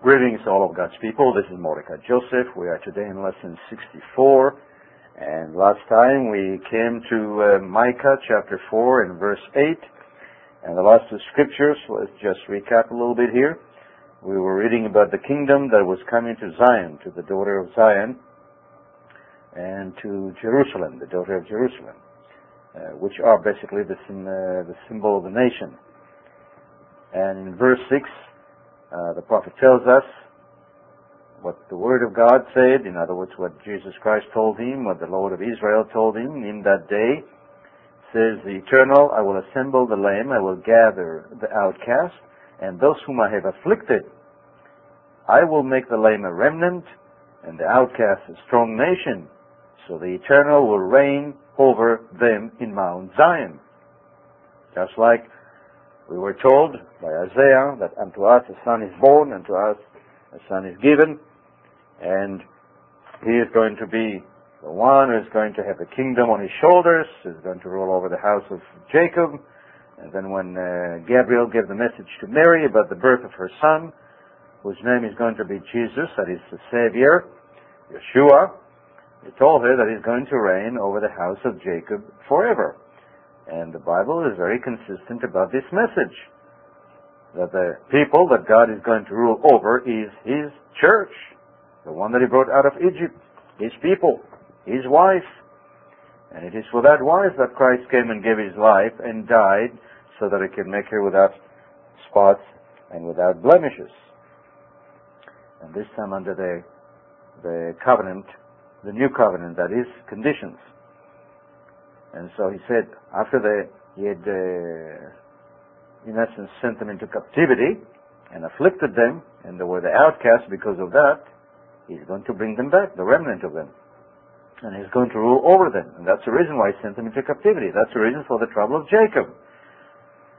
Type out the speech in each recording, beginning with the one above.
Greetings all of God's people. This is Mordecai Joseph. We are today in lesson 64. And last time we came to uh, Micah chapter 4 and verse 8. And the last two scriptures, let's just recap a little bit here. We were reading about the kingdom that was coming to Zion, to the daughter of Zion, and to Jerusalem, the daughter of Jerusalem, uh, which are basically the, uh, the symbol of the nation. And in verse 6, uh, the prophet tells us what the Word of God said, in other words, what Jesus Christ told him, what the Lord of Israel told him in that day, says the Eternal, I will assemble the lame, I will gather the outcast, and those whom I have afflicted. I will make the lame a remnant, and the outcast a strong nation. So the Eternal will reign over them in Mount Zion. Just like we were told by Isaiah that unto us a son is born, unto us a son is given, and he is going to be the one who is going to have the kingdom on his shoulders, is going to rule over the house of Jacob. And then when uh, Gabriel gave the message to Mary about the birth of her son, whose name is going to be Jesus, that is the Savior, Yeshua, he told her that he's going to reign over the house of Jacob forever. And the Bible is very consistent about this message. That the people that God is going to rule over is His church. The one that He brought out of Egypt. His people. His wife. And it is for that wife that Christ came and gave His life and died so that He could make her without spots and without blemishes. And this time under the, the covenant, the new covenant, that is, conditions. And so he said, after the, he had, uh, in essence, sent them into captivity and afflicted them, and they were the outcasts because of that, he's going to bring them back, the remnant of them. And he's going to rule over them. And that's the reason why he sent them into captivity. That's the reason for the trouble of Jacob.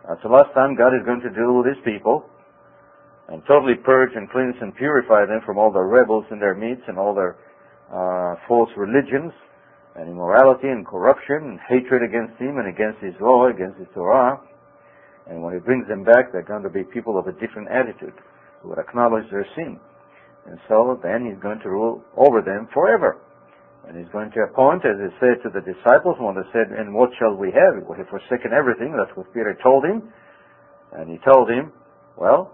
That's the last time God is going to deal with his people and totally purge and cleanse and purify them from all the rebels in their midst and all their uh, false religions and immorality and corruption and hatred against him and against his law, against his Torah. And when he brings them back, they're going to be people of a different attitude who would acknowledge their sin. And so then he's going to rule over them forever. And he's going to appoint, as he said to the disciples, when they said, And what shall we have? We have forsaken everything. That's what Peter told him. And he told him, Well,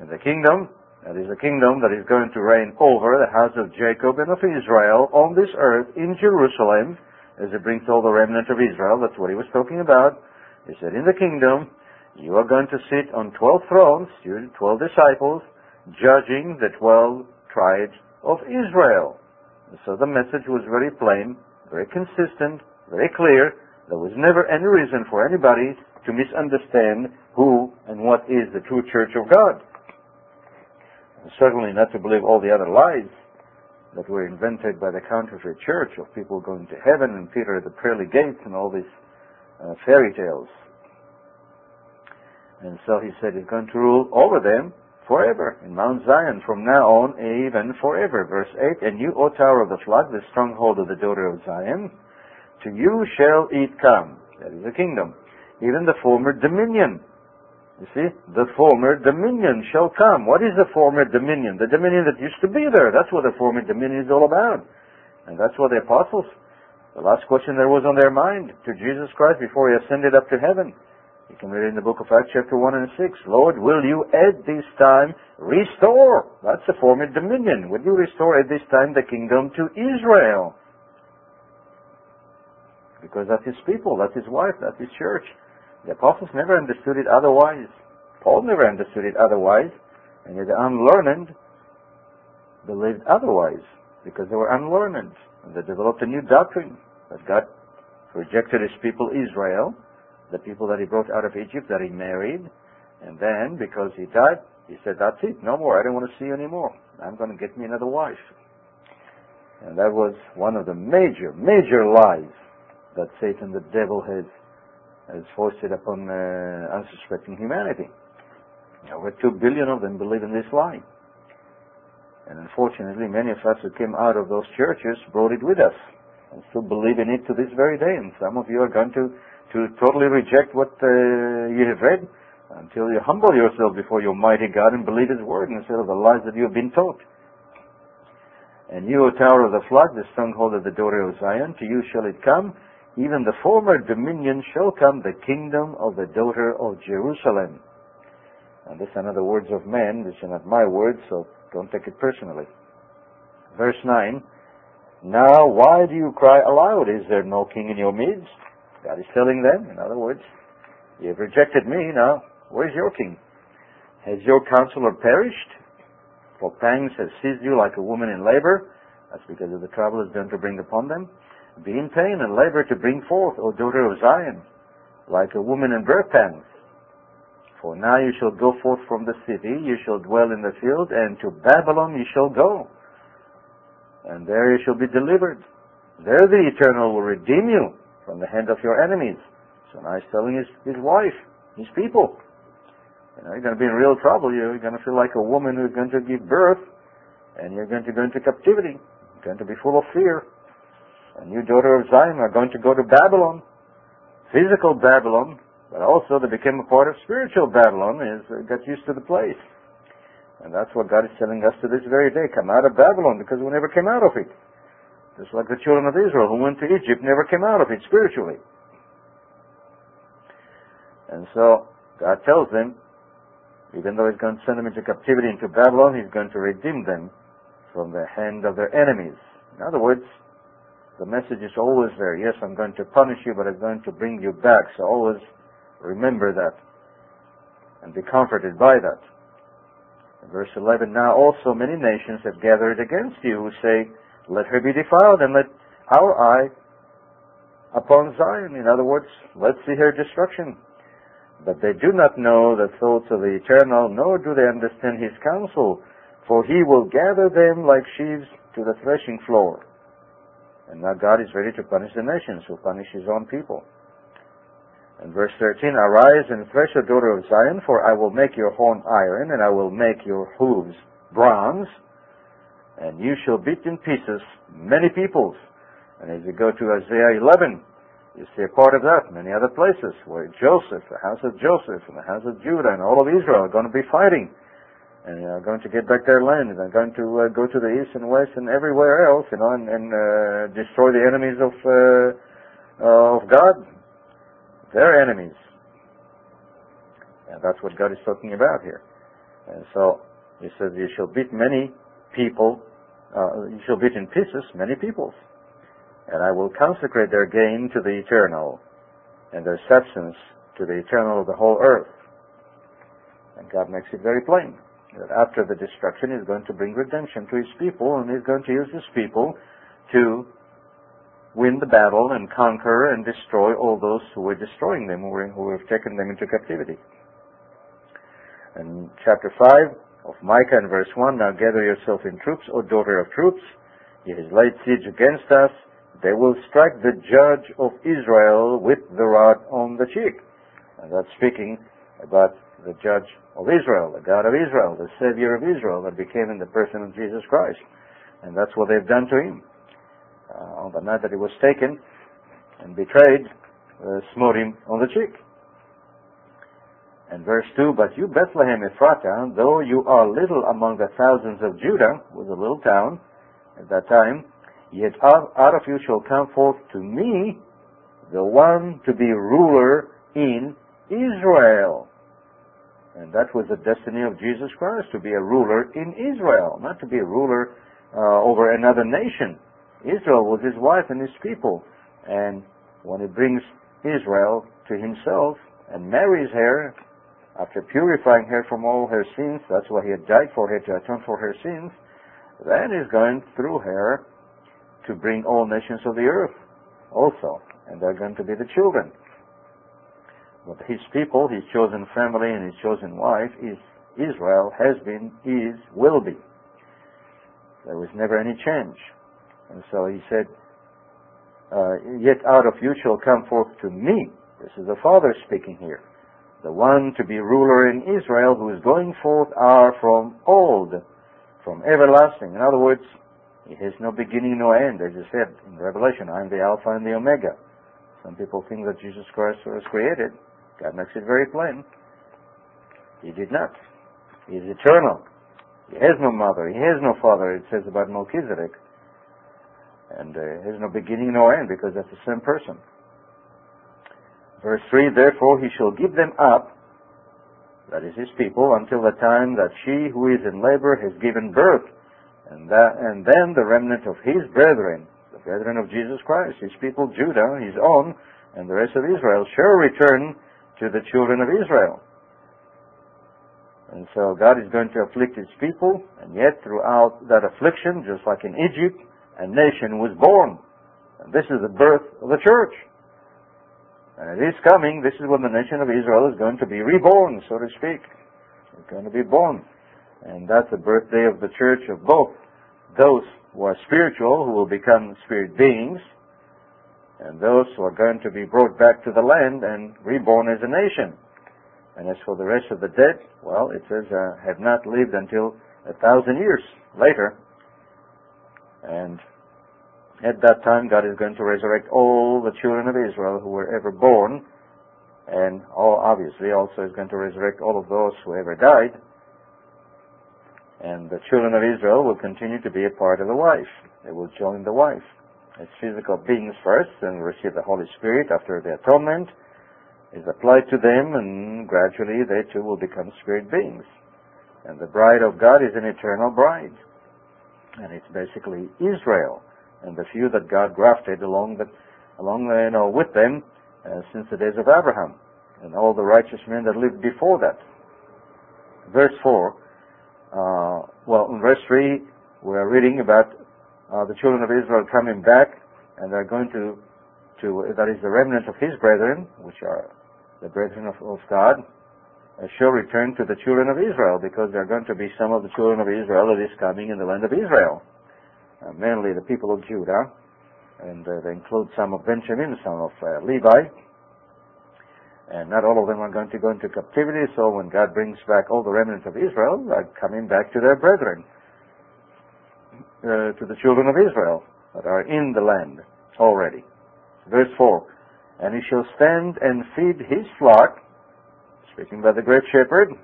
in the kingdom, that is a kingdom that is going to reign over the house of Jacob and of Israel on this earth in Jerusalem, as it brings all the remnant of Israel. That's what he was talking about. He said, in the kingdom, you are going to sit on 12 thrones, you 12 disciples, judging the 12 tribes of Israel. So the message was very plain, very consistent, very clear. There was never any reason for anybody to misunderstand who and what is the true church of God certainly not to believe all the other lies that were invented by the counterfeit church of people going to heaven and Peter at the pearly gates and all these uh, fairy tales. And so he said he's going to rule over them forever in Mount Zion from now on, even forever. Verse 8, And you, O tower of the flood, the stronghold of the daughter of Zion, to you shall it come. That is the kingdom. Even the former dominion you see, the former dominion shall come. What is the former dominion? The dominion that used to be there. That's what the former dominion is all about. And that's what the apostles, the last question that was on their mind to Jesus Christ before he ascended up to heaven. You can read it in the book of Acts chapter 1 and 6. Lord, will you at this time restore? That's the former dominion. Will you restore at this time the kingdom to Israel? Because that's his people, that's his wife, that's his church. The apostles never understood it otherwise. Paul never understood it otherwise. And yet the unlearned believed otherwise because they were unlearned. And they developed a new doctrine that God rejected his people Israel, the people that he brought out of Egypt that he married. And then, because he died, he said, that's it, no more. I don't want to see you anymore. I'm going to get me another wife. And that was one of the major, major lies that Satan, the devil, has has foisted upon uh, unsuspecting humanity. Over two billion of them believe in this lie. And unfortunately, many of us who came out of those churches brought it with us and still believe in it to this very day. And some of you are going to, to totally reject what uh, you have read until you humble yourself before your mighty God and believe His word instead of the lies that you have been taught. And you, O tower of the flood, the stronghold of the daughter of Zion, to you shall it come, even the former dominion shall come, the kingdom of the daughter of Jerusalem. And this are the words of men, these are not my words, so don't take it personally. Verse 9, Now why do you cry aloud? Is there no king in your midst? God is telling them, in other words, you have rejected me, now where's your king? Has your counselor perished? For pangs have seized you like a woman in labor. That's because of the trouble it's going to bring upon them. Be in pain and labor to bring forth, O daughter of Zion, like a woman in birth pangs. For now you shall go forth from the city, you shall dwell in the field, and to Babylon you shall go. And there you shall be delivered. There the Eternal will redeem you from the hand of your enemies. So now he's telling his, his wife, his people, you know, you're going to be in real trouble. You're going to feel like a woman who's going to give birth, and you're going to go into captivity. You're going to be full of fear. And you, daughter of Zion, are going to go to Babylon, physical Babylon, but also they became a part of spiritual Babylon, is uh, got used to the place. And that's what God is telling us to this very day. Come out of Babylon, because we never came out of it. Just like the children of Israel who went to Egypt never came out of it spiritually. And so God tells them, even though he's going to send them into captivity into Babylon, he's going to redeem them from the hand of their enemies. In other words, the message is always there. Yes, I'm going to punish you, but I'm going to bring you back. So always remember that and be comforted by that. Verse 11, now also many nations have gathered against you who say, let her be defiled and let our eye upon Zion. In other words, let's see her destruction. But they do not know the thoughts of the Eternal, nor do they understand His counsel, for He will gather them like sheaves to the threshing floor. And now God is ready to punish the nations, who punish His own people. And verse 13, Arise and thresh, O daughter of Zion, for I will make your horn iron, and I will make your hooves bronze, and you shall beat in pieces many peoples. And as you go to Isaiah 11, you see a part of that, many other places where Joseph, the house of Joseph, and the house of Judah, and all of Israel are going to be fighting. And are going to get back their land, and they're going to uh, go to the east and west and everywhere else, you know, and, and uh, destroy the enemies of uh, of God, their enemies. And that's what God is talking about here. And so he says, "You shall beat many people. Uh, you shall beat in pieces many peoples." and I will consecrate their gain to the eternal, and their substance to the eternal of the whole earth. And God makes it very plain after the destruction, He's going to bring redemption to His people, and He's going to use His people to win the battle and conquer and destroy all those who were destroying them, who have taken them into captivity. And chapter 5 of Micah and verse 1, Now gather yourself in troops, O daughter of troops. He has laid siege against us. They will strike the judge of Israel with the rod on the cheek. And that's speaking about the judge of Israel, the God of Israel, the Savior of Israel that became in the person of Jesus Christ. And that's what they've done to him. Uh, on the night that he was taken and betrayed, uh, smote him on the cheek. And verse 2, But you, Bethlehem Ephratah, though you are little among the thousands of Judah, was a little town at that time, Yet out, out of you shall come forth to me the one to be ruler in Israel. And that was the destiny of Jesus Christ, to be a ruler in Israel, not to be a ruler uh, over another nation. Israel was his wife and his people. And when he brings Israel to himself and marries her, after purifying her from all her sins, that's why he had died for her to atone for her sins, then he's going through her to bring all nations of the earth also, and they're going to be the children. But his people, his chosen family, and his chosen wife is Israel, has been, is, will be. There was never any change. And so he said, uh, Yet out of you shall come forth to me. This is the Father speaking here. The one to be ruler in Israel who is going forth are from old, from everlasting. In other words, it has no beginning, no end. As I said in Revelation, I am the Alpha and the Omega. Some people think that Jesus Christ was created. God makes it very plain. He did not. He is eternal. He has no mother. He has no father, it says about Melchizedek. And uh, has no beginning nor end because that's the same person. Verse 3, Therefore he shall give them up, that is his people, until the time that she who is in labor has given birth, and, that, and then the remnant of his brethren, the brethren of Jesus Christ, his people Judah, his own, and the rest of Israel, shall return to the children of Israel. And so God is going to afflict his people, and yet throughout that affliction, just like in Egypt, a nation was born. And this is the birth of the church. And it is coming. This is when the nation of Israel is going to be reborn, so to speak. It's going to be born. And that's the birthday of the church of both those who are spiritual, who will become spirit beings, and those who are going to be brought back to the land and reborn as a nation. And as for the rest of the dead, well, it says, uh, have not lived until a thousand years later. And at that time, God is going to resurrect all the children of Israel who were ever born, and all, obviously also is going to resurrect all of those who ever died. And the children of Israel will continue to be a part of the wife. They will join the wife as physical beings first and receive the Holy Spirit after the atonement is applied to them, and gradually they too will become spirit beings. And the bride of God is an eternal bride. And it's basically Israel and the few that God grafted along the, along the, you know, with them uh, since the days of Abraham and all the righteous men that lived before that. Verse 4, uh, well, in verse 3, we are reading about uh, the children of Israel coming back and they're going to, to, that is the remnant of his brethren, which are the brethren of, of God, uh, shall return to the children of Israel, because there are going to be some of the children of Israel that is coming in the land of Israel. Uh, mainly the people of Judah, and uh, they include some of Benjamin, some of uh, Levi, and not all of them are going to go into captivity, so when God brings back all the remnants of Israel, they're coming back to their brethren, uh, to the children of Israel that are in the land already. Verse 4 and he shall stand and feed his flock, speaking by the great shepherd,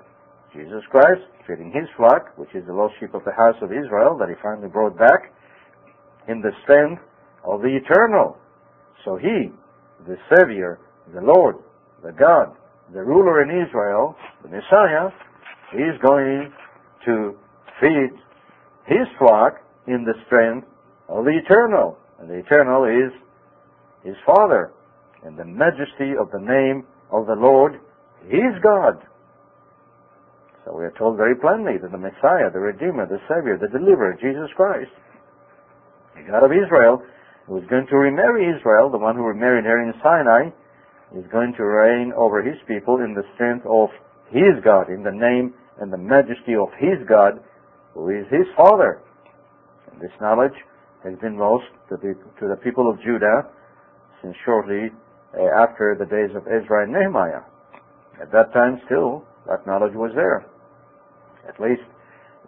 Jesus Christ, feeding his flock, which is the lost sheep of the house of Israel that he finally brought back, in the strength of the eternal. So he, the Savior, the Lord, the God, the ruler in Israel, the Messiah, he is going to feed his flock in the strength of the eternal. And the eternal is his Father in the majesty of the name of the Lord, He is God. So we are told very plainly that the Messiah, the Redeemer, the Savior, the Deliverer, Jesus Christ, the God of Israel, who is going to remarry Israel, the one who remarried her in Sinai, is going to reign over his people in the strength of his God, in the name and the majesty of his God, who is his Father. This knowledge has been lost to the, to the people of Judah since shortly uh, after the days of Ezra and Nehemiah. At that time, still, that knowledge was there. At least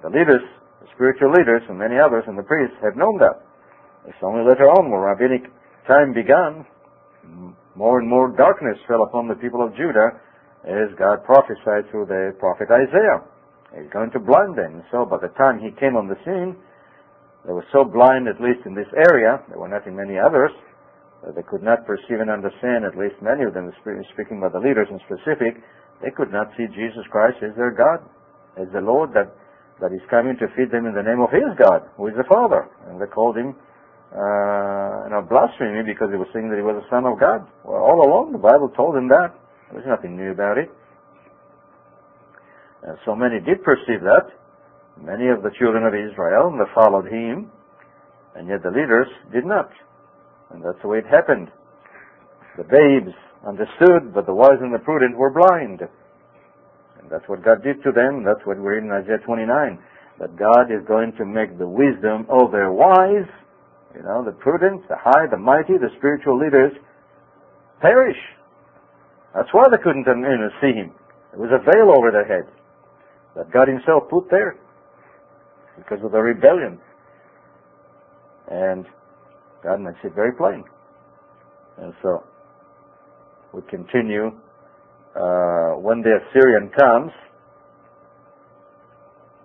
the leaders, the spiritual leaders, and many others, and the priests have known that. It's only later on, when rabbinic time began, more and more darkness fell upon the people of Judah as God prophesied through the prophet Isaiah. He's going to blind them. So by the time he came on the scene, they were so blind, at least in this area, there were not in many others, that they could not perceive and understand, at least many of them, speaking by the leaders in specific, they could not see Jesus Christ as their God, as the Lord that, that is coming to feed them in the name of His God, who is the Father. And they called Him, uh, you know, blasphemy because He was saying that He was the Son of God. Well, all along the Bible told them that. There was nothing new about it. And so many did perceive that. Many of the children of Israel, followed Him, and yet the leaders did not. And that's the way it happened. The babes understood, but the wise and the prudent were blind. And that's what God did to them. That's what we read in Isaiah 29. That God is going to make the wisdom of their wise, you know, the prudent, the high, the mighty, the spiritual leaders, perish. That's why they couldn't see Him. There was a veil over their heads that God Himself put there because of the rebellion. And God makes it very plain. And so, we continue. Uh, when the Assyrian comes,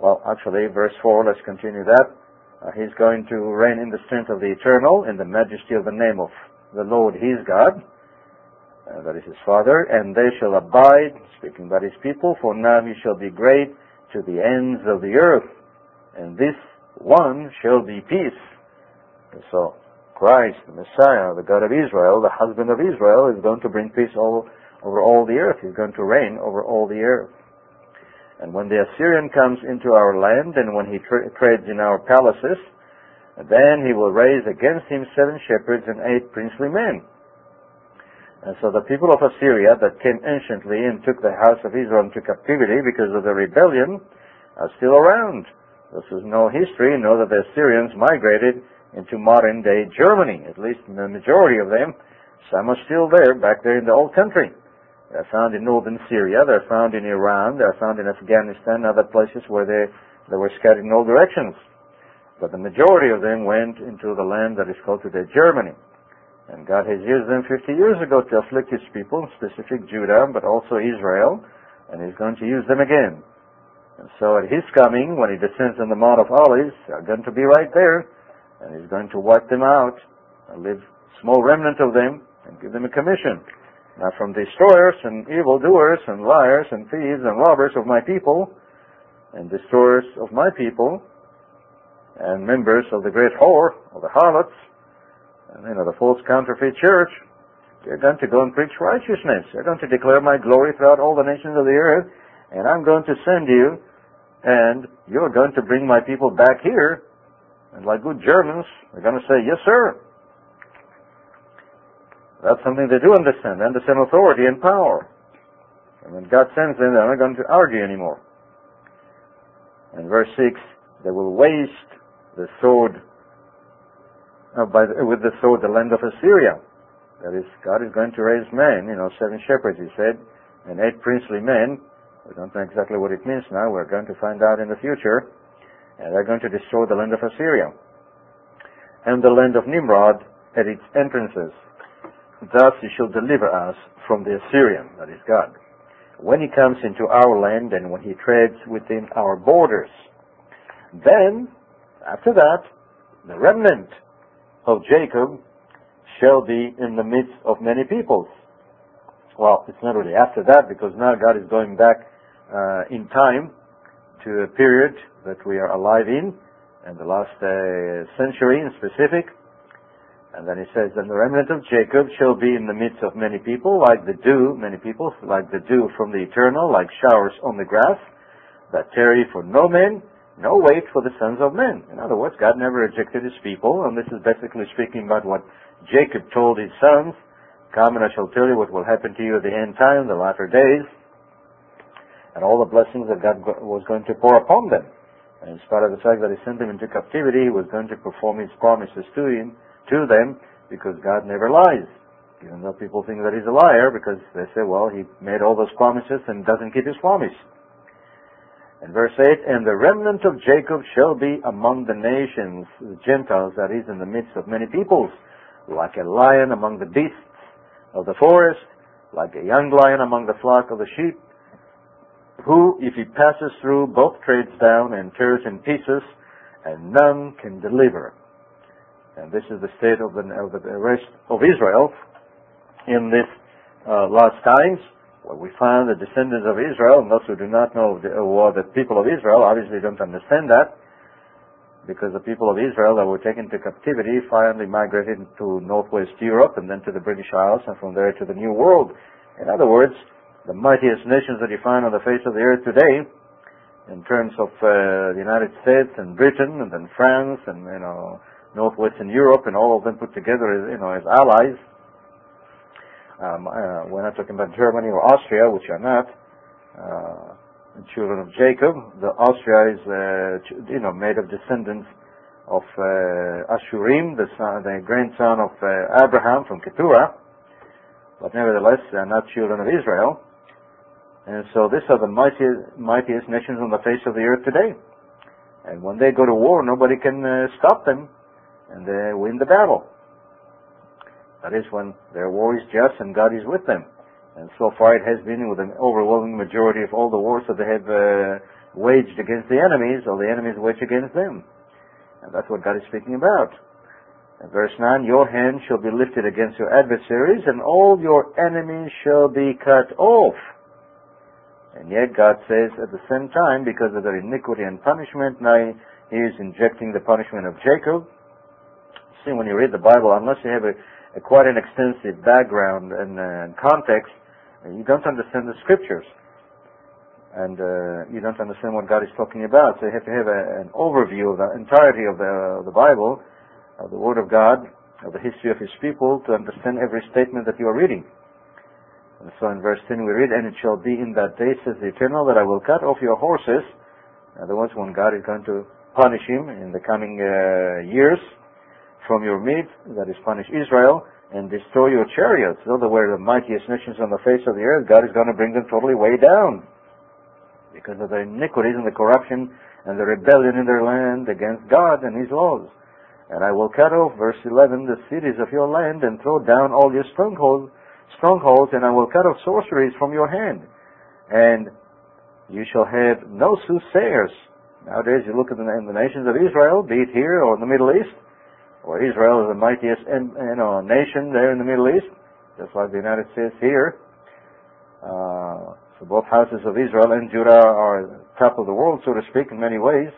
Well, actually, verse 4, let's continue that. Uh, he's going to reign in the strength of the eternal, in the majesty of the name of the Lord his God, uh, that is his Father, and they shall abide, speaking about his people, for now he shall be great to the ends of the earth, and this one shall be peace. And so, Christ, the Messiah, the God of Israel, the husband of Israel, is going to bring peace all, over all the earth. He's going to reign over all the earth. And when the Assyrian comes into our land, and when he tra- trades in our palaces, then he will raise against him seven shepherds and eight princely men. And so the people of Assyria that came anciently and took the house of Israel into captivity because of the rebellion are still around. This is no history. Know that the Assyrians migrated into modern day Germany, at least the majority of them. Some are still there, back there in the old country. They're found in northern Syria. They're found in Iran. They're found in Afghanistan, other places where they, they were scattered in all directions. But the majority of them went into the land that is called today Germany. And God has used them 50 years ago to afflict His people, specific Judah, but also Israel, and He's going to use them again. And so at His coming, when He descends on the Mount of Olives, they're going to be right there, and He's going to wipe them out, and leave small remnant of them, and give them a commission. Now from destroyers and evildoers and liars and thieves and robbers of my people, and destroyers of my people, and members of the great whore, of the harlots, and you know, the false counterfeit church, they're going to go and preach righteousness. They're going to declare my glory throughout all the nations of the earth, and I'm going to send you, and you're going to bring my people back here, and like good Germans, they're going to say, yes sir, that's something they do understand. They understand authority and power. And when God sends them, they're not going to argue anymore. In verse 6, they will waste the sword, uh, the, with the sword, the land of Assyria. That is, God is going to raise men, you know, seven shepherds, he said, and eight princely men. We don't know exactly what it means now. We're going to find out in the future. And they're going to destroy the land of Assyria. And the land of Nimrod at its entrances. Thus he shall deliver us from the Assyrian, that is God, when he comes into our land and when he treads within our borders. Then, after that, the remnant of Jacob shall be in the midst of many peoples. Well, it's not really after that because now God is going back in time to a period that we are alive in, and the last uh, century in specific, and then he says, And the remnant of Jacob shall be in the midst of many people, like the dew, many people, like the dew from the eternal, like showers on the grass, that tarry for no men, no wait for the sons of men. In other words, God never rejected his people, and this is basically speaking about what Jacob told his sons. Come and I shall tell you what will happen to you at the end time, the latter days, and all the blessings that God was going to pour upon them. And in spite of the fact that he sent them into captivity, he was going to perform his promises to him, to them because God never lies. Even though people think that he's a liar because they say, well, he made all those promises and doesn't keep his promise. And verse 8, And the remnant of Jacob shall be among the nations, the Gentiles, that is, in the midst of many peoples, like a lion among the beasts of the forest, like a young lion among the flock of the sheep, who, if he passes through, both trades down and tears in pieces, and none can deliver. And this is the state of the, of the rest of Israel in this uh, last times, where we find the descendants of Israel, and those who do not know the, or the people of Israel obviously don't understand that, because the people of Israel that were taken to captivity finally migrated to northwest Europe and then to the British Isles and from there to the New World. In other words, the mightiest nations that you find on the face of the earth today, in terms of uh, the United States and Britain and then France and you know northwestern Europe and all of them put together, you know, as allies. Um, uh, we're not talking about Germany or Austria, which are not uh, children of Jacob. The Austria is, uh, you know, made of descendants of uh, Asshurim, the, son, the grandson of uh, Abraham from Keturah. But nevertheless, they are not children of Israel. And so these are the mightiest, mightiest nations on the face of the earth today. And when they go to war, nobody can uh, stop them and they win the battle. That is when their war is just and God is with them. And so far it has been with an overwhelming majority of all the wars that they have uh, waged against the enemies, or the enemies waged against them. And that's what God is speaking about. In verse 9, Your hand shall be lifted against your adversaries, and all your enemies shall be cut off. And yet God says at the same time, because of their iniquity and punishment, now He is injecting the punishment of Jacob. See, when you read the Bible, unless you have a, a quite an extensive background and uh, context, you don't understand the scriptures. And uh, you don't understand what God is talking about. So you have to have a, an overview of the entirety of the, of the Bible, of the Word of God, of the history of His people, to understand every statement that you are reading. So in verse 10 we read, And it shall be in that day, says the Eternal, that I will cut off your horses. In other words, when God is going to punish him in the coming uh, years from your midst, that is punish Israel, and destroy your chariots. Though they were the mightiest nations on the face of the earth, God is going to bring them totally way down because of the iniquities and the corruption and the rebellion in their land against God and His laws. And I will cut off, verse 11, the cities of your land and throw down all your strongholds strongholds, and I will cut off sorceries from your hand. And you shall have no soothsayers. Nowadays, you look at the, the nations of Israel, be it here or in the Middle East, or Israel is the mightiest know, nation there in the Middle East, just like the United States here. Uh, so both houses of Israel and Judah are top of the world, so to speak, in many ways.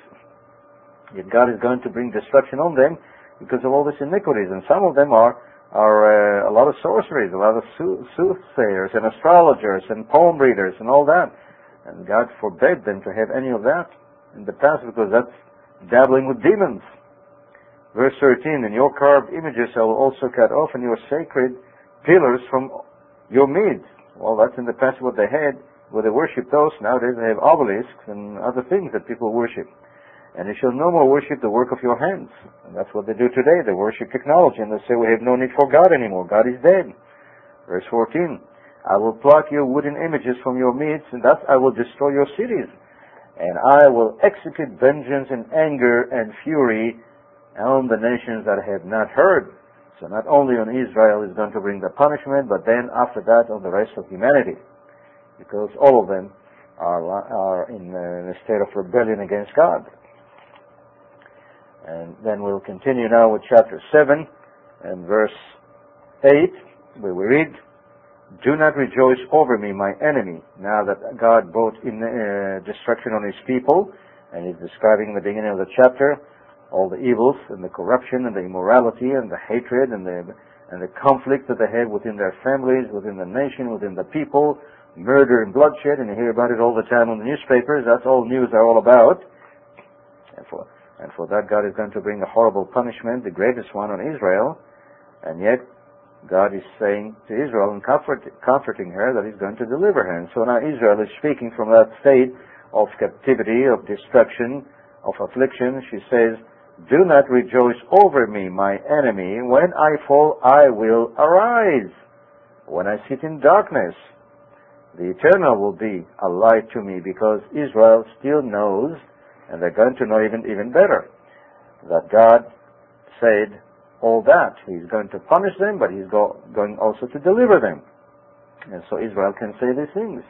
Yet God is going to bring destruction on them because of all these iniquities, and some of them are are uh, a lot of sorceries, a lot of soothsayers and astrologers and palm readers and all that. And God forbade them to have any of that in the past because that's dabbling with demons. Verse 13, And your carved images I will also cut off, and your sacred pillars from your midst. Well, that's in the past what they had, where they worship those. Nowadays they have obelisks and other things that people worship. And you shall no more worship the work of your hands. And that's what they do today. They worship technology and they say we have no need for God anymore. God is dead. Verse 14. I will pluck your wooden images from your midst, and thus I will destroy your cities. And I will execute vengeance and anger and fury on the nations that have not heard. So not only on Israel is going to bring the punishment, but then after that on the rest of humanity. Because all of them are, are uh, in a state of rebellion against God. And then we'll continue now with chapter 7 and verse 8, where we read, Do not rejoice over me, my enemy, now that God brought in uh, destruction on his people, and he's describing in the beginning of the chapter all the evils and the corruption and the immorality and the hatred and the and the conflict that they had within their families, within the nation, within the people, murder and bloodshed, and you hear about it all the time on the newspapers. That's all news are all about. And for and for that, God is going to bring a horrible punishment, the greatest one on Israel. And yet, God is saying to Israel and comfort, comforting her that He's going to deliver her. And so now Israel is speaking from that state of captivity, of destruction, of affliction. She says, Do not rejoice over me, my enemy. When I fall, I will arise. When I sit in darkness, the eternal will be a light to me because Israel still knows and they're going to know even, even better that God said all that. He's going to punish them, but He's go, going also to deliver them. And so Israel can say these things,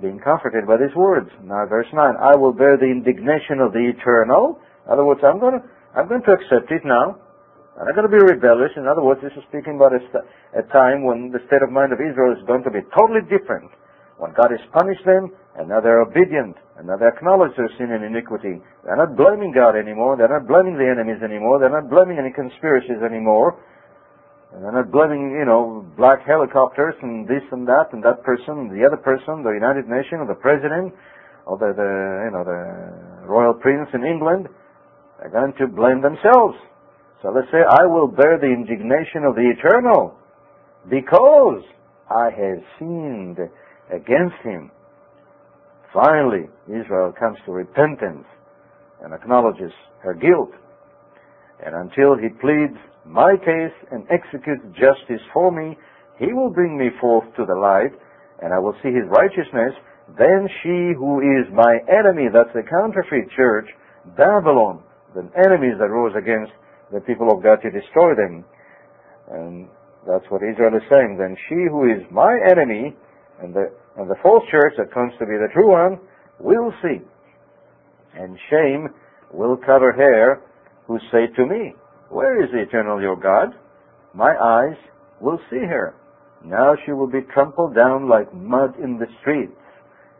being comforted by these words. Now verse 9, I will bear the indignation of the eternal. In other words, I'm going to, I'm going to accept it now. I'm not going to be rebellious. In other words, this is speaking about a, a time when the state of mind of Israel is going to be totally different. When God has punished them, and now they're obedient, and now they acknowledge their sin and iniquity. They're not blaming God anymore. They're not blaming the enemies anymore. They're not blaming any conspiracies anymore. And they're not blaming, you know, black helicopters and this and that and that person, and the other person, the United Nations, or the president, or the, the you know, the royal prince in England. They're going to blame themselves. So let's say, I will bear the indignation of the eternal because I have sinned against him. Finally, Israel comes to repentance and acknowledges her guilt. And until he pleads my case and executes justice for me, he will bring me forth to the light, and I will see his righteousness. Then she who is my enemy, that's the counterfeit church, Babylon, the enemies that rose against the people of God to destroy them. And that's what Israel is saying. Then she who is my enemy, and the, and the false church that comes to be the true one will see and shame will cover her who say to me, Where is the eternal your God? My eyes will see her. Now she will be trampled down like mud in the streets.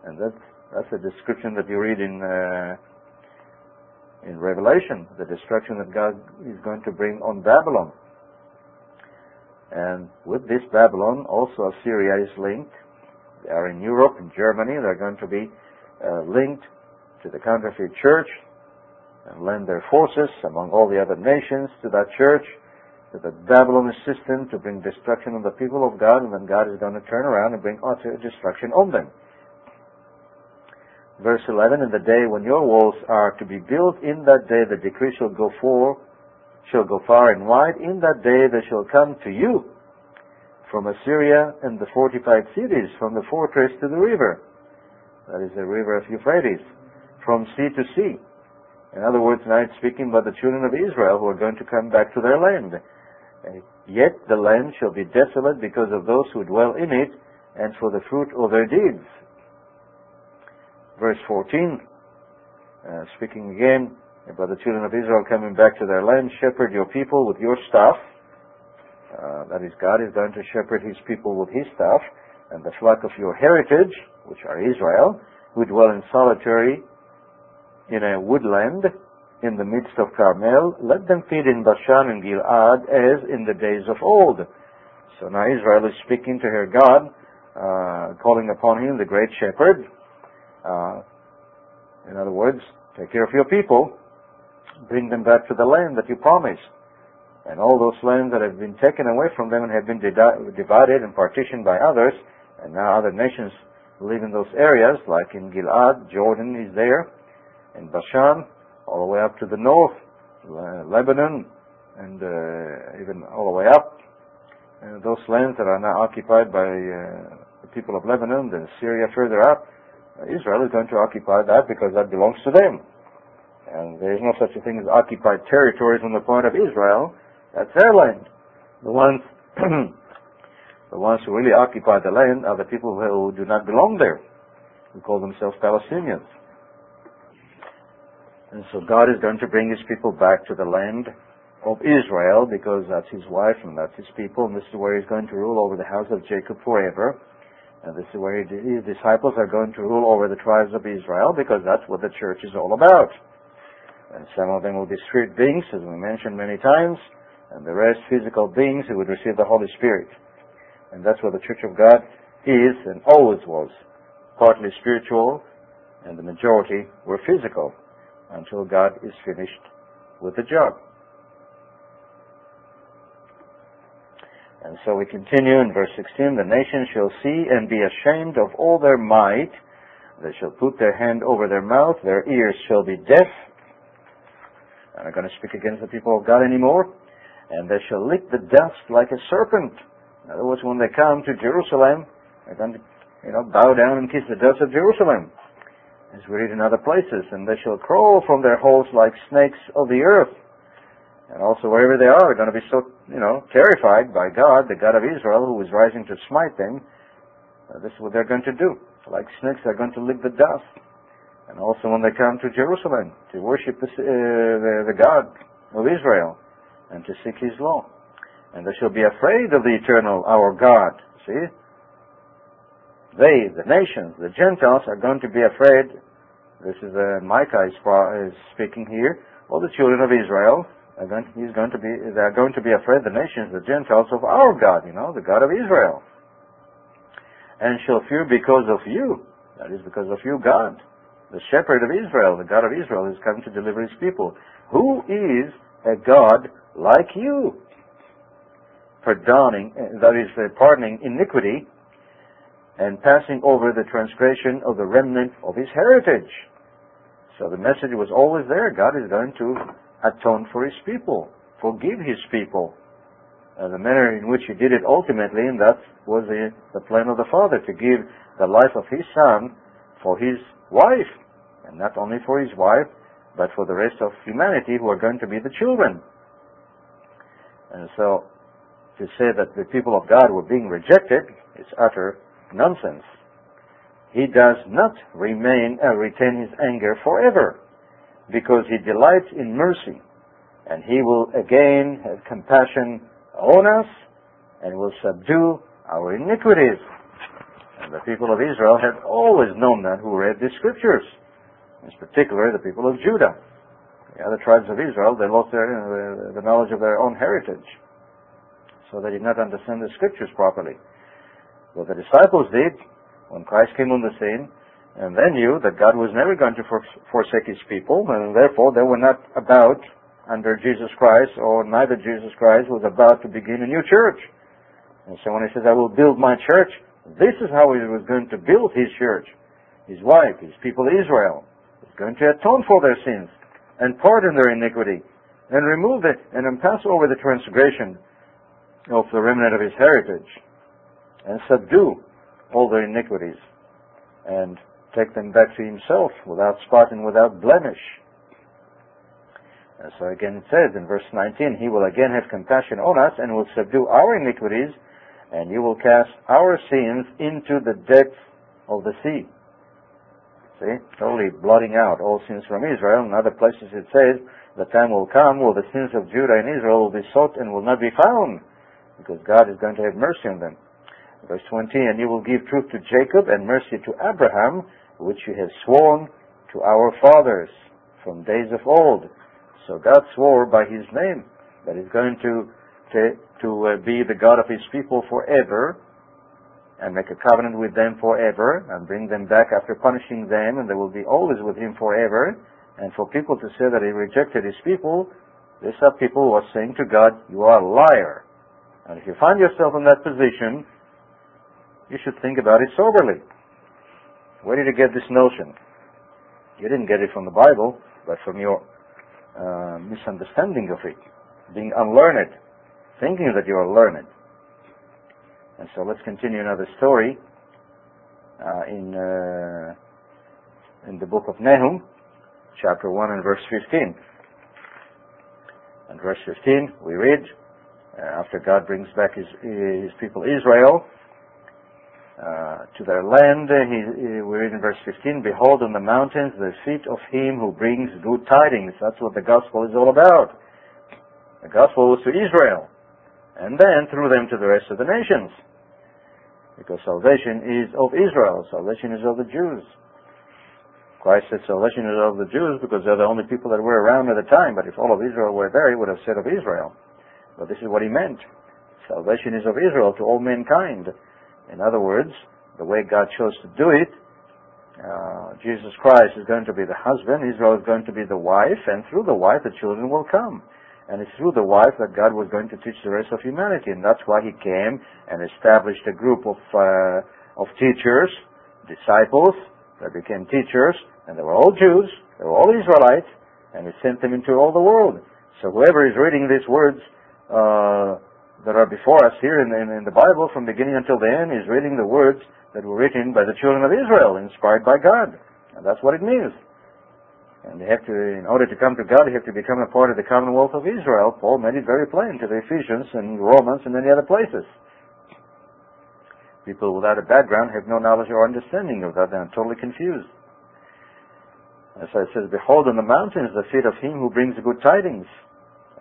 And that's, that's a description that you read in, uh, in Revelation, the destruction that God is going to bring on Babylon. And with this Babylon, also Assyria is linked. Are in Europe, in Germany. They're going to be uh, linked to the counterfeit church and lend their forces among all the other nations to that church, to the Babylon system to bring destruction on the people of God, and then God is going to turn around and bring utter destruction on them. Verse 11, In the day when your walls are to be built, in that day the decree shall go for, shall go far and wide. In that day they shall come to you from Assyria and the fortified cities, from the fortress to the river. That is the river of Euphrates, from sea to sea. In other words, now it's speaking about the children of Israel who are going to come back to their land. Yet the land shall be desolate because of those who dwell in it and for the fruit of their deeds. Verse 14, uh, speaking again about the children of Israel coming back to their land, shepherd your people with your staff. Uh, that is, God is going to shepherd his people with his staff, and the flock of your heritage, which are Israel, who dwell in solitary in a woodland in the midst of Carmel, let them feed in Bashan and Gilead as in the days of old. So now Israel is speaking to her God, uh, calling upon him, the great shepherd. Uh, in other words, take care of your people, bring them back to the land that you promised. And all those lands that have been taken away from them and have been divided and partitioned by others, and now other nations live in those areas, like in Gilad, Jordan is there, in Bashan, all the way up to the north, Lebanon, and uh, even all the way up. And those lands that are now occupied by uh, the people of Lebanon, then Syria further up, Israel is going to occupy that because that belongs to them. And there is no such a thing as occupied territories from the point of Israel. That's their land. The ones, the ones who really occupy the land are the people who do not belong there, who call themselves Palestinians. And so God is going to bring his people back to the land of Israel because that's his wife and that's his people, and this is where he's going to rule over the house of Jacob forever. And this is where his disciples are going to rule over the tribes of Israel because that's what the church is all about. And some of them will be spirit beings, as we mentioned many times, and the rest physical beings who would receive the Holy Spirit. And that's what the church of God is and always was. Partly spiritual, and the majority were physical until God is finished with the job. And so we continue in verse 16, the nations shall see and be ashamed of all their might. They shall put their hand over their mouth, their ears shall be deaf. They're not going to speak against the people of God anymore. And they shall lick the dust like a serpent. In other words, when they come to Jerusalem, they're going to, you know, bow down and kiss the dust of Jerusalem as we read in other places, and they shall crawl from their holes like snakes of the earth. And also wherever they are, they're going to be so, you know, terrified by God, the God of Israel, who is rising to smite them. Uh, this is what they're going to do. Like snakes, they're going to lick the dust. And also when they come to Jerusalem to worship the, uh, the, the God of Israel and to seek His law. And they shall be afraid of the eternal, our God. See? They, the nations, the Gentiles, are going to be afraid. This is uh, Micah is, speaking here. All the children of Israel are going, he's going to be, they are going to be afraid, the nations, the Gentiles, of our God, you know, the God of Israel. And shall fear because of you. That is because of you, God. The shepherd of Israel, the God of Israel, is come to deliver his people. Who is a God like you? Pardoning, eh, that is, pardoning iniquity and passing over the transgression of the remnant of his heritage. So the message was always there. God is going to atone for his people, forgive his people. The manner in which he did it ultimately, and that was the, the plan of the Father, to give the life of his Son for his wife. And not only for his wife, but for the rest of humanity who are going to be the children. And so, to say that the people of God were being rejected is utter nonsense. He does not remain uh, retain his anger forever. because he delights in mercy, and he will again have compassion on us and will subdue our iniquities. And the people of Israel had always known that who read the scriptures, in particular the people of Judah. The other tribes of Israel, they lost their, uh, the knowledge of their own heritage. So they did not understand the scriptures properly. What the disciples did when Christ came on the scene, and they knew that God was never going to forsake his people, and therefore they were not about under Jesus Christ, or neither Jesus Christ was about to begin a new church. And so when he says, I will build my church, this is how he was going to build his church. His wife, his people Israel. He's going to atone for their sins and pardon their iniquity and remove it and pass over the transgression of the remnant of his heritage and subdue all their iniquities and take them back to himself without spot and without blemish. And so again it says in verse 19, He will again have compassion on us and will subdue our iniquities and you will cast our sins into the depths of the sea. See, totally blotting out all sins from Israel. In other places it says, the time will come where the sins of Judah and Israel will be sought and will not be found, because God is going to have mercy on them. Verse 20, and you will give truth to Jacob and mercy to Abraham, which you have sworn to our fathers from days of old. So God swore by his name that he's going to, to, to uh, be the God of his people forever, and make a covenant with them forever and bring them back after punishing them and they will be always with him forever. And for people to say that he rejected his people, these are people who are saying to God, you are a liar. And if you find yourself in that position, you should think about it soberly. Where did you get this notion? You didn't get it from the Bible, but from your uh, misunderstanding of it, being unlearned, thinking that you are learned. And so let's continue another story uh, in uh, in the book of Nahum, chapter 1 and verse 15. And verse 15, we read, uh, after God brings back his, his people Israel uh, to their land, he, he, we read in verse 15, Behold on the mountains the feet of him who brings good tidings. That's what the gospel is all about. The gospel was to Israel, and then through them to the rest of the nations. Because salvation is of Israel. Salvation is of the Jews. Christ said salvation is of the Jews because they're the only people that were around at the time. But if all of Israel were there, he would have said of Israel. But this is what he meant. Salvation is of Israel to all mankind. In other words, the way God chose to do it, uh, Jesus Christ is going to be the husband, Israel is going to be the wife, and through the wife the children will come. And it's through the wife that God was going to teach the rest of humanity. And that's why he came and established a group of, uh, of teachers, disciples, that became teachers, and they were all Jews, they were all Israelites, and he sent them into all the world. So whoever is reading these words uh, that are before us here in, in, in the Bible from beginning until the end is reading the words that were written by the children of Israel, inspired by God. And that's what it means. And they have to, in order to come to God, they have to become a part of the commonwealth of Israel. Paul made it very plain to the Ephesians and Romans and many other places. People without a background have no knowledge or understanding of that. They're totally confused. As I says, behold on the mountains the feet of him who brings good tidings.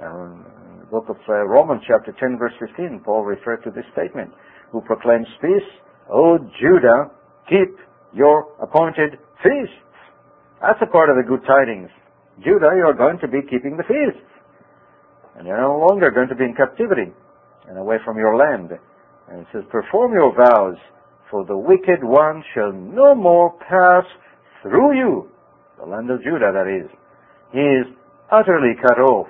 And in the book of uh, Romans chapter 10 verse 15, Paul referred to this statement, who proclaims peace, O Judah, keep your appointed feast. That's a part of the good tidings. Judah, you're going to be keeping the feasts. And you're no longer going to be in captivity and away from your land. And it says, perform your vows, for the wicked one shall no more pass through you. The land of Judah, that is. He is utterly cut off.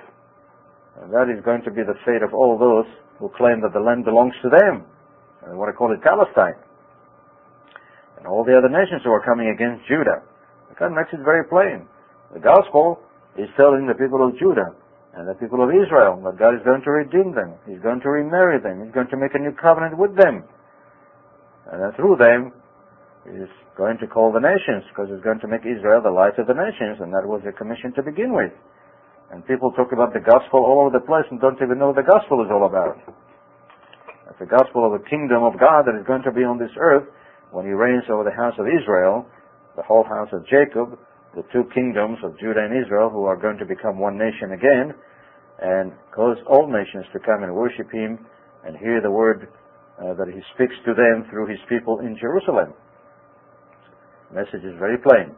And that is going to be the fate of all those who claim that the land belongs to them. And they want to call it Palestine. And all the other nations who are coming against Judah. God makes it very plain. The gospel is telling the people of Judah and the people of Israel that God is going to redeem them. He's going to remarry them. He's going to make a new covenant with them. And then through them, He's going to call the nations because He's going to make Israel the light of the nations. And that was the commission to begin with. And people talk about the gospel all over the place and don't even know what the gospel is all about. It's the gospel of the kingdom of God that is going to be on this earth when He reigns over the house of Israel the whole house of Jacob the two kingdoms of Judah and Israel who are going to become one nation again and cause all nations to come and worship him and hear the word uh, that he speaks to them through his people in Jerusalem. The message is very plain.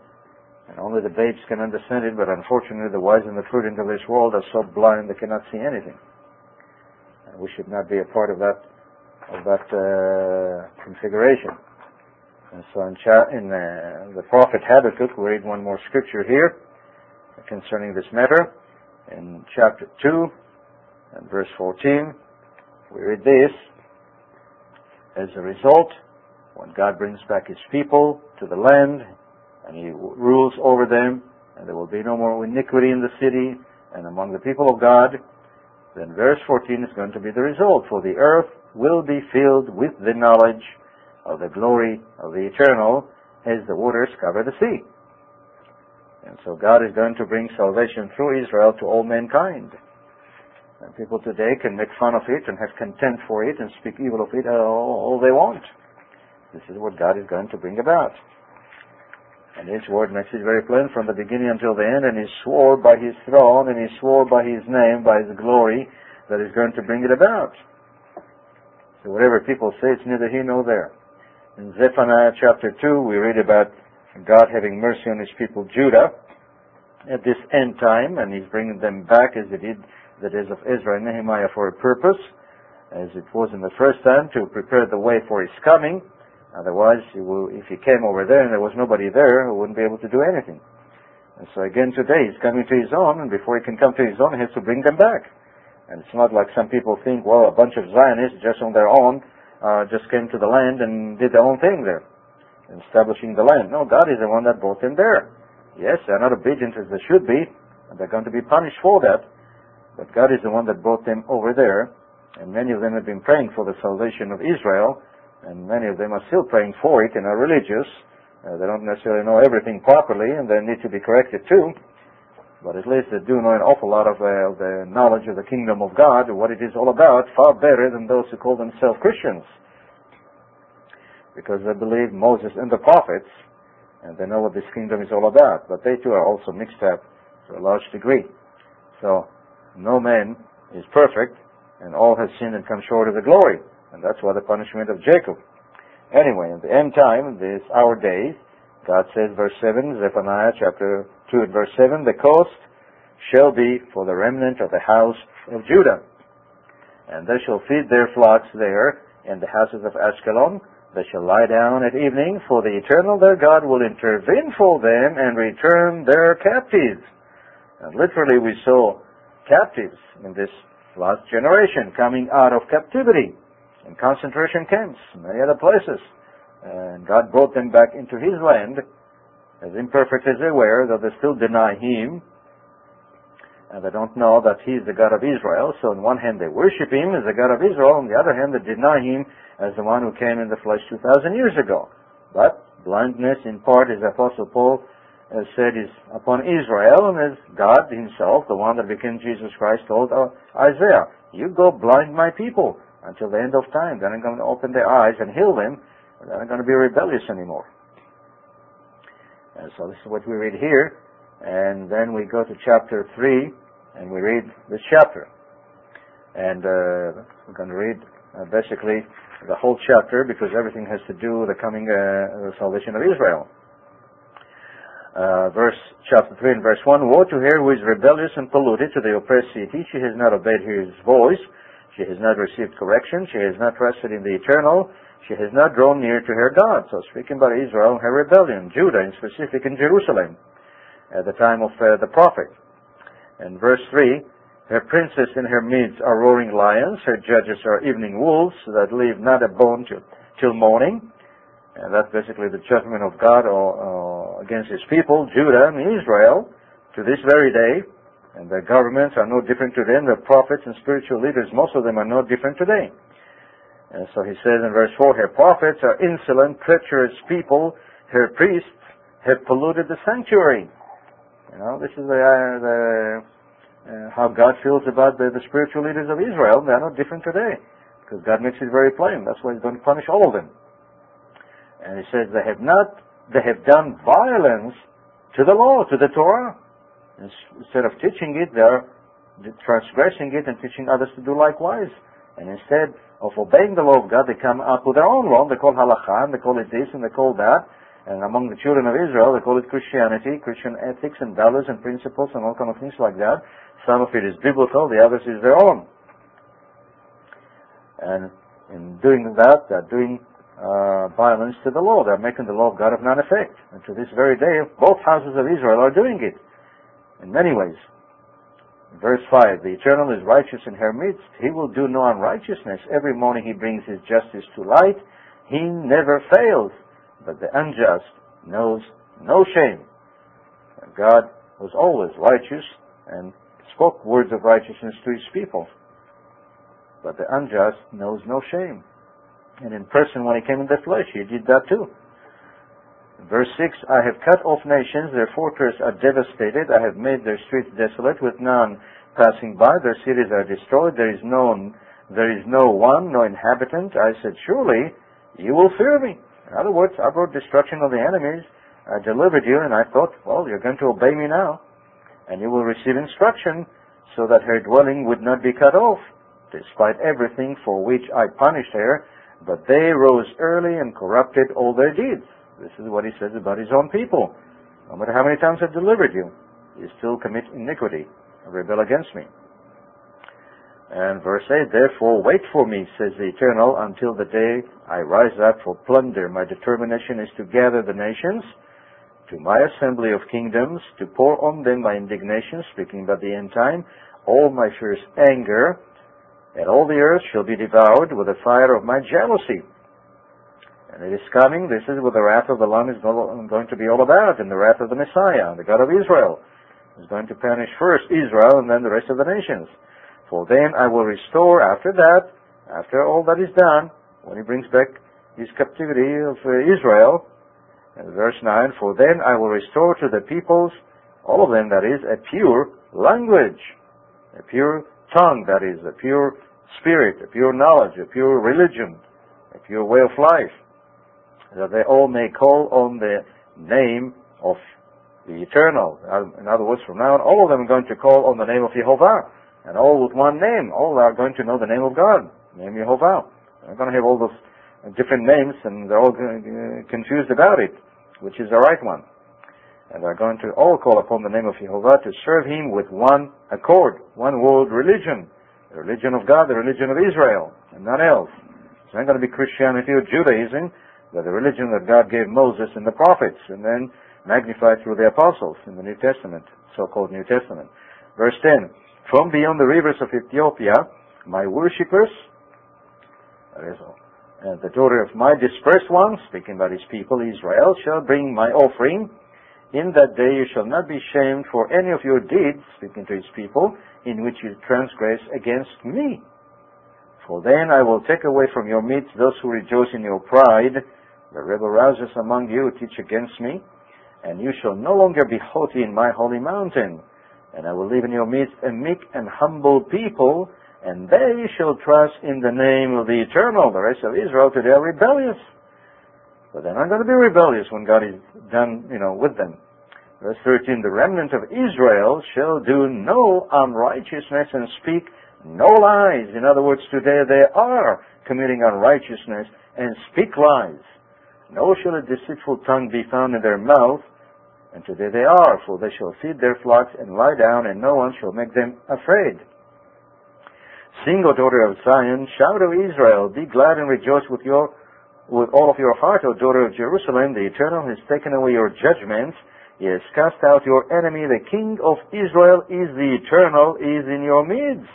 And only the babes can understand it, but unfortunately the wise and the prudent of this world are so blind they cannot see anything. And we should not be a part of that of that uh, configuration. And so in, in uh, the prophet Habakkuk, we read one more scripture here concerning this matter. In chapter 2 and verse 14, we read this. As a result, when God brings back His people to the land, and He rules over them, and there will be no more iniquity in the city and among the people of God, then verse 14 is going to be the result. For the earth will be filled with the knowledge of the glory of the eternal as the waters cover the sea. And so God is going to bring salvation through Israel to all mankind. And people today can make fun of it and have contempt for it and speak evil of it all, all they want. This is what God is going to bring about. And His word makes it very plain from the beginning until the end, and He swore by His throne, and He swore by His name, by His glory, that He's going to bring it about. So whatever people say, it's neither here nor there. In Zephaniah chapter 2, we read about God having mercy on his people Judah at this end time, and he's bringing them back as he did the days of Ezra and Nehemiah for a purpose, as it was in the first time, to prepare the way for his coming. Otherwise, he will, if he came over there and there was nobody there, he wouldn't be able to do anything. And so again today, he's coming to his own, and before he can come to his own, he has to bring them back. And it's not like some people think, well, a bunch of Zionists just on their own uh, just came to the land and did their own thing there, establishing the land. No, God is the one that brought them there. Yes, they're not obedient as they should be, and they're going to be punished for that. But God is the one that brought them over there, and many of them have been praying for the salvation of Israel, and many of them are still praying for it and are religious. Uh, they don't necessarily know everything properly, and they need to be corrected too. But at least they do know an awful lot of uh, the knowledge of the kingdom of God, what it is all about, far better than those who call themselves Christians. Because they believe Moses and the prophets, and they know what this kingdom is all about. But they too are also mixed up to a large degree. So, no man is perfect, and all have sinned and come short of the glory. And that's why the punishment of Jacob. Anyway, in the end time, this our days, God says, verse 7, Zephaniah chapter 2 and verse 7, the cost shall be for the remnant of the house of Judah. And they shall feed their flocks there in the houses of Ashkelon. They shall lie down at evening, for the eternal their God will intervene for them and return their captives. And literally we saw captives in this last generation coming out of captivity in concentration camps, many other places. And God brought them back into His land as imperfect as they were, though they still deny Him, and they don't know that He is the God of Israel. So on one hand they worship Him as the God of Israel, on the other hand they deny Him as the one who came in the flesh 2,000 years ago. But blindness in part, as Apostle Paul uh, said, is upon Israel, and as God Himself, the one that became Jesus Christ, told uh, Isaiah, you go blind my people until the end of time. Then I'm going to open their eyes and heal them. They're not going to be rebellious anymore. And so this is what we read here. And then we go to chapter 3 and we read this chapter. And uh, we're going to read uh, basically the whole chapter because everything has to do with the coming uh, salvation of Israel. Uh, verse chapter 3 and verse 1 Woe to her who is rebellious and polluted to the oppressed city. She has not obeyed his voice. She has not received correction. She has not trusted in the eternal. She has not drawn near to her God. So speaking about Israel, her rebellion, Judah in specific, in Jerusalem, at the time of uh, the prophet. And verse 3, her princes and her midst are roaring lions, her judges are evening wolves that leave not a bone till, till morning. And that's basically the judgment of God or, uh, against his people, Judah and Israel, to this very day. And their governments are no different to them. Their prophets and spiritual leaders, most of them are no different today. And so he says in verse 4, Her prophets are insolent, treacherous people. Her priests have polluted the sanctuary. You know, this is the, uh, the uh, how God feels about the, the spiritual leaders of Israel. They are no different today. Because God makes it very plain. That's why he's going to punish all of them. And he says, they have not, they have done violence to the law, to the Torah. Instead of teaching it, they're transgressing it and teaching others to do likewise. And instead of obeying the law of God, they come up with their own law. They call halacha, and they call it this, and they call that. And among the children of Israel, they call it Christianity, Christian ethics and values and principles and all kind of things like that. Some of it is biblical, the others is their own. And in doing that, they're doing uh, violence to the law. They're making the law of God of none effect. And to this very day, both houses of Israel are doing it in many ways. Verse 5, the Eternal is righteous in her midst. He will do no unrighteousness. Every morning he brings his justice to light. He never fails, but the unjust knows no shame. God was always righteous and spoke words of righteousness to his people. But the unjust knows no shame. And in person, when he came in the flesh, he did that too. Verse 6, I have cut off nations, their fortresses are devastated, I have made their streets desolate, with none passing by, their cities are destroyed, there is no, there is no one, no inhabitant. I said, surely you will fear me. In other words, I brought destruction on the enemies, I delivered you, and I thought, well, you're going to obey me now, and you will receive instruction, so that her dwelling would not be cut off, despite everything for which I punished her, but they rose early and corrupted all their deeds. This is what he says about his own people. No matter how many times I've delivered you, you still commit iniquity and rebel against me. And verse 8, Therefore wait for me, says the Eternal, until the day I rise up for plunder. My determination is to gather the nations to my assembly of kingdoms, to pour on them my indignation, speaking about the end time, all my fierce anger, and all the earth shall be devoured with the fire of my jealousy. And it is coming. This is what the wrath of the Lamb is going to be all about, and the wrath of the Messiah, the God of Israel, is going to punish first Israel and then the rest of the nations. For then I will restore after that, after all that is done, when he brings back his captivity of uh, Israel, and verse 9, For then I will restore to the peoples, all of them that is, a pure language, a pure tongue that is, a pure spirit, a pure knowledge, a pure religion, a pure way of life that they all may call on the name of the Eternal. In other words, from now on, all of them are going to call on the name of Jehovah, and all with one name. All are going to know the name of God, name Jehovah. They're going to have all those different names, and they're all confused about it, which is the right one. And they're going to all call upon the name of Jehovah to serve Him with one accord, one world religion, the religion of God, the religion of Israel, and none else. It's not going to be Christianity or Judaism the religion that God gave Moses and the prophets, and then magnified through the apostles in the New Testament, so-called New Testament. Verse 10, From beyond the rivers of Ethiopia, my worshippers, and the daughter of my dispersed ones, speaking about his people, Israel, shall bring my offering. In that day you shall not be shamed for any of your deeds, speaking to his people, in which you transgress against me. For then I will take away from your midst those who rejoice in your pride, the rebel rousers among you teach against me, and you shall no longer be haughty in my holy mountain. And I will leave in your midst a meek and humble people, and they shall trust in the name of the Eternal. The rest of Israel today are rebellious. But they're not going to be rebellious when God is done, you know, with them. Verse 13, the remnant of Israel shall do no unrighteousness and speak no lies. In other words, today they are committing unrighteousness and speak lies. Nor shall a deceitful tongue be found in their mouth. And today they are, for they shall feed their flocks and lie down, and no one shall make them afraid. Sing, O daughter of Zion, shout, O Israel, be glad and rejoice with your with all of your heart, O daughter of Jerusalem. The Eternal has taken away your judgments. He has cast out your enemy. The King of Israel is the Eternal, is in your midst.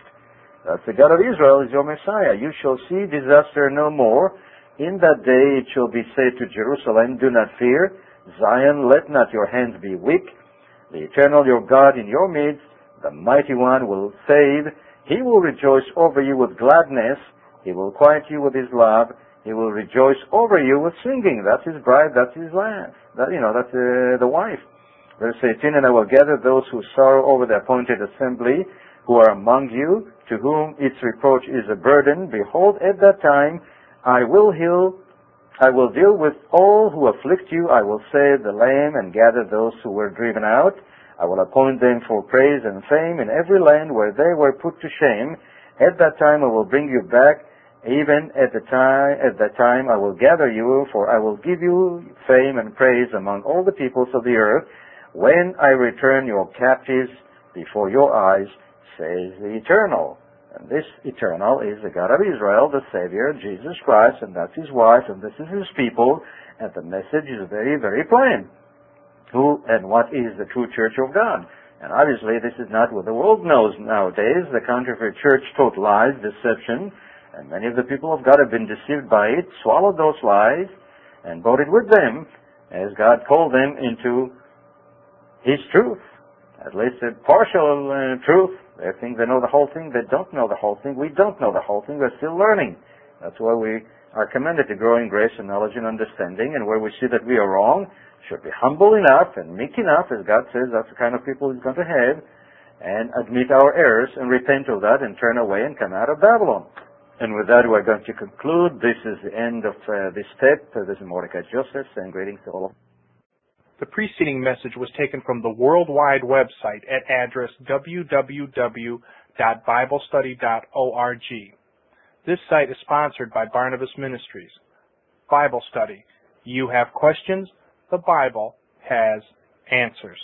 That's the God of Israel, is your Messiah. You shall see disaster no more. In that day it shall be said to Jerusalem, Do not fear. Zion, let not your hands be weak. The eternal your God in your midst, the mighty one will save. He will rejoice over you with gladness. He will quiet you with his love. He will rejoice over you with singing. That's his bride. That's his lamb. That, you know, that's uh, the wife. Verse 18, And I will gather those who sorrow over the appointed assembly, who are among you, to whom its reproach is a burden. Behold, at that time I will heal I will deal with all who afflict you. I will save the lame and gather those who were driven out. I will appoint them for praise and fame in every land where they were put to shame. At that time I will bring you back. Even at the time, at that time I will gather you, for I will give you fame and praise among all the peoples of the earth. When I return your captives before your eyes, says the Eternal. And this Eternal is the God of Israel, the Savior, Jesus Christ, and that's His wife, and this is His people, and the message is very, very plain. Who and what is the true church of God? And obviously this is not what the world knows nowadays. The counterfeit church taught lies, deception, and many of the people of God have been deceived by it, swallowed those lies, and voted with them, as God called them into His truth. At least a partial uh, truth. They think they know the whole thing. They don't know the whole thing. We don't know the whole thing. We're still learning. That's why we are commanded to grow in grace and knowledge and understanding. And where we see that we are wrong, should be humble enough and meek enough, as God says, that's the kind of people He's going to have, and admit our errors and repent of that and turn away and come out of Babylon. And with that, we're going to conclude. This is the end of uh, this step. This is Mordecai Joseph, and greetings to all of The preceding message was taken from the worldwide website at address www.biblestudy.org. This site is sponsored by Barnabas Ministries. Bible Study. You have questions? The Bible has answers.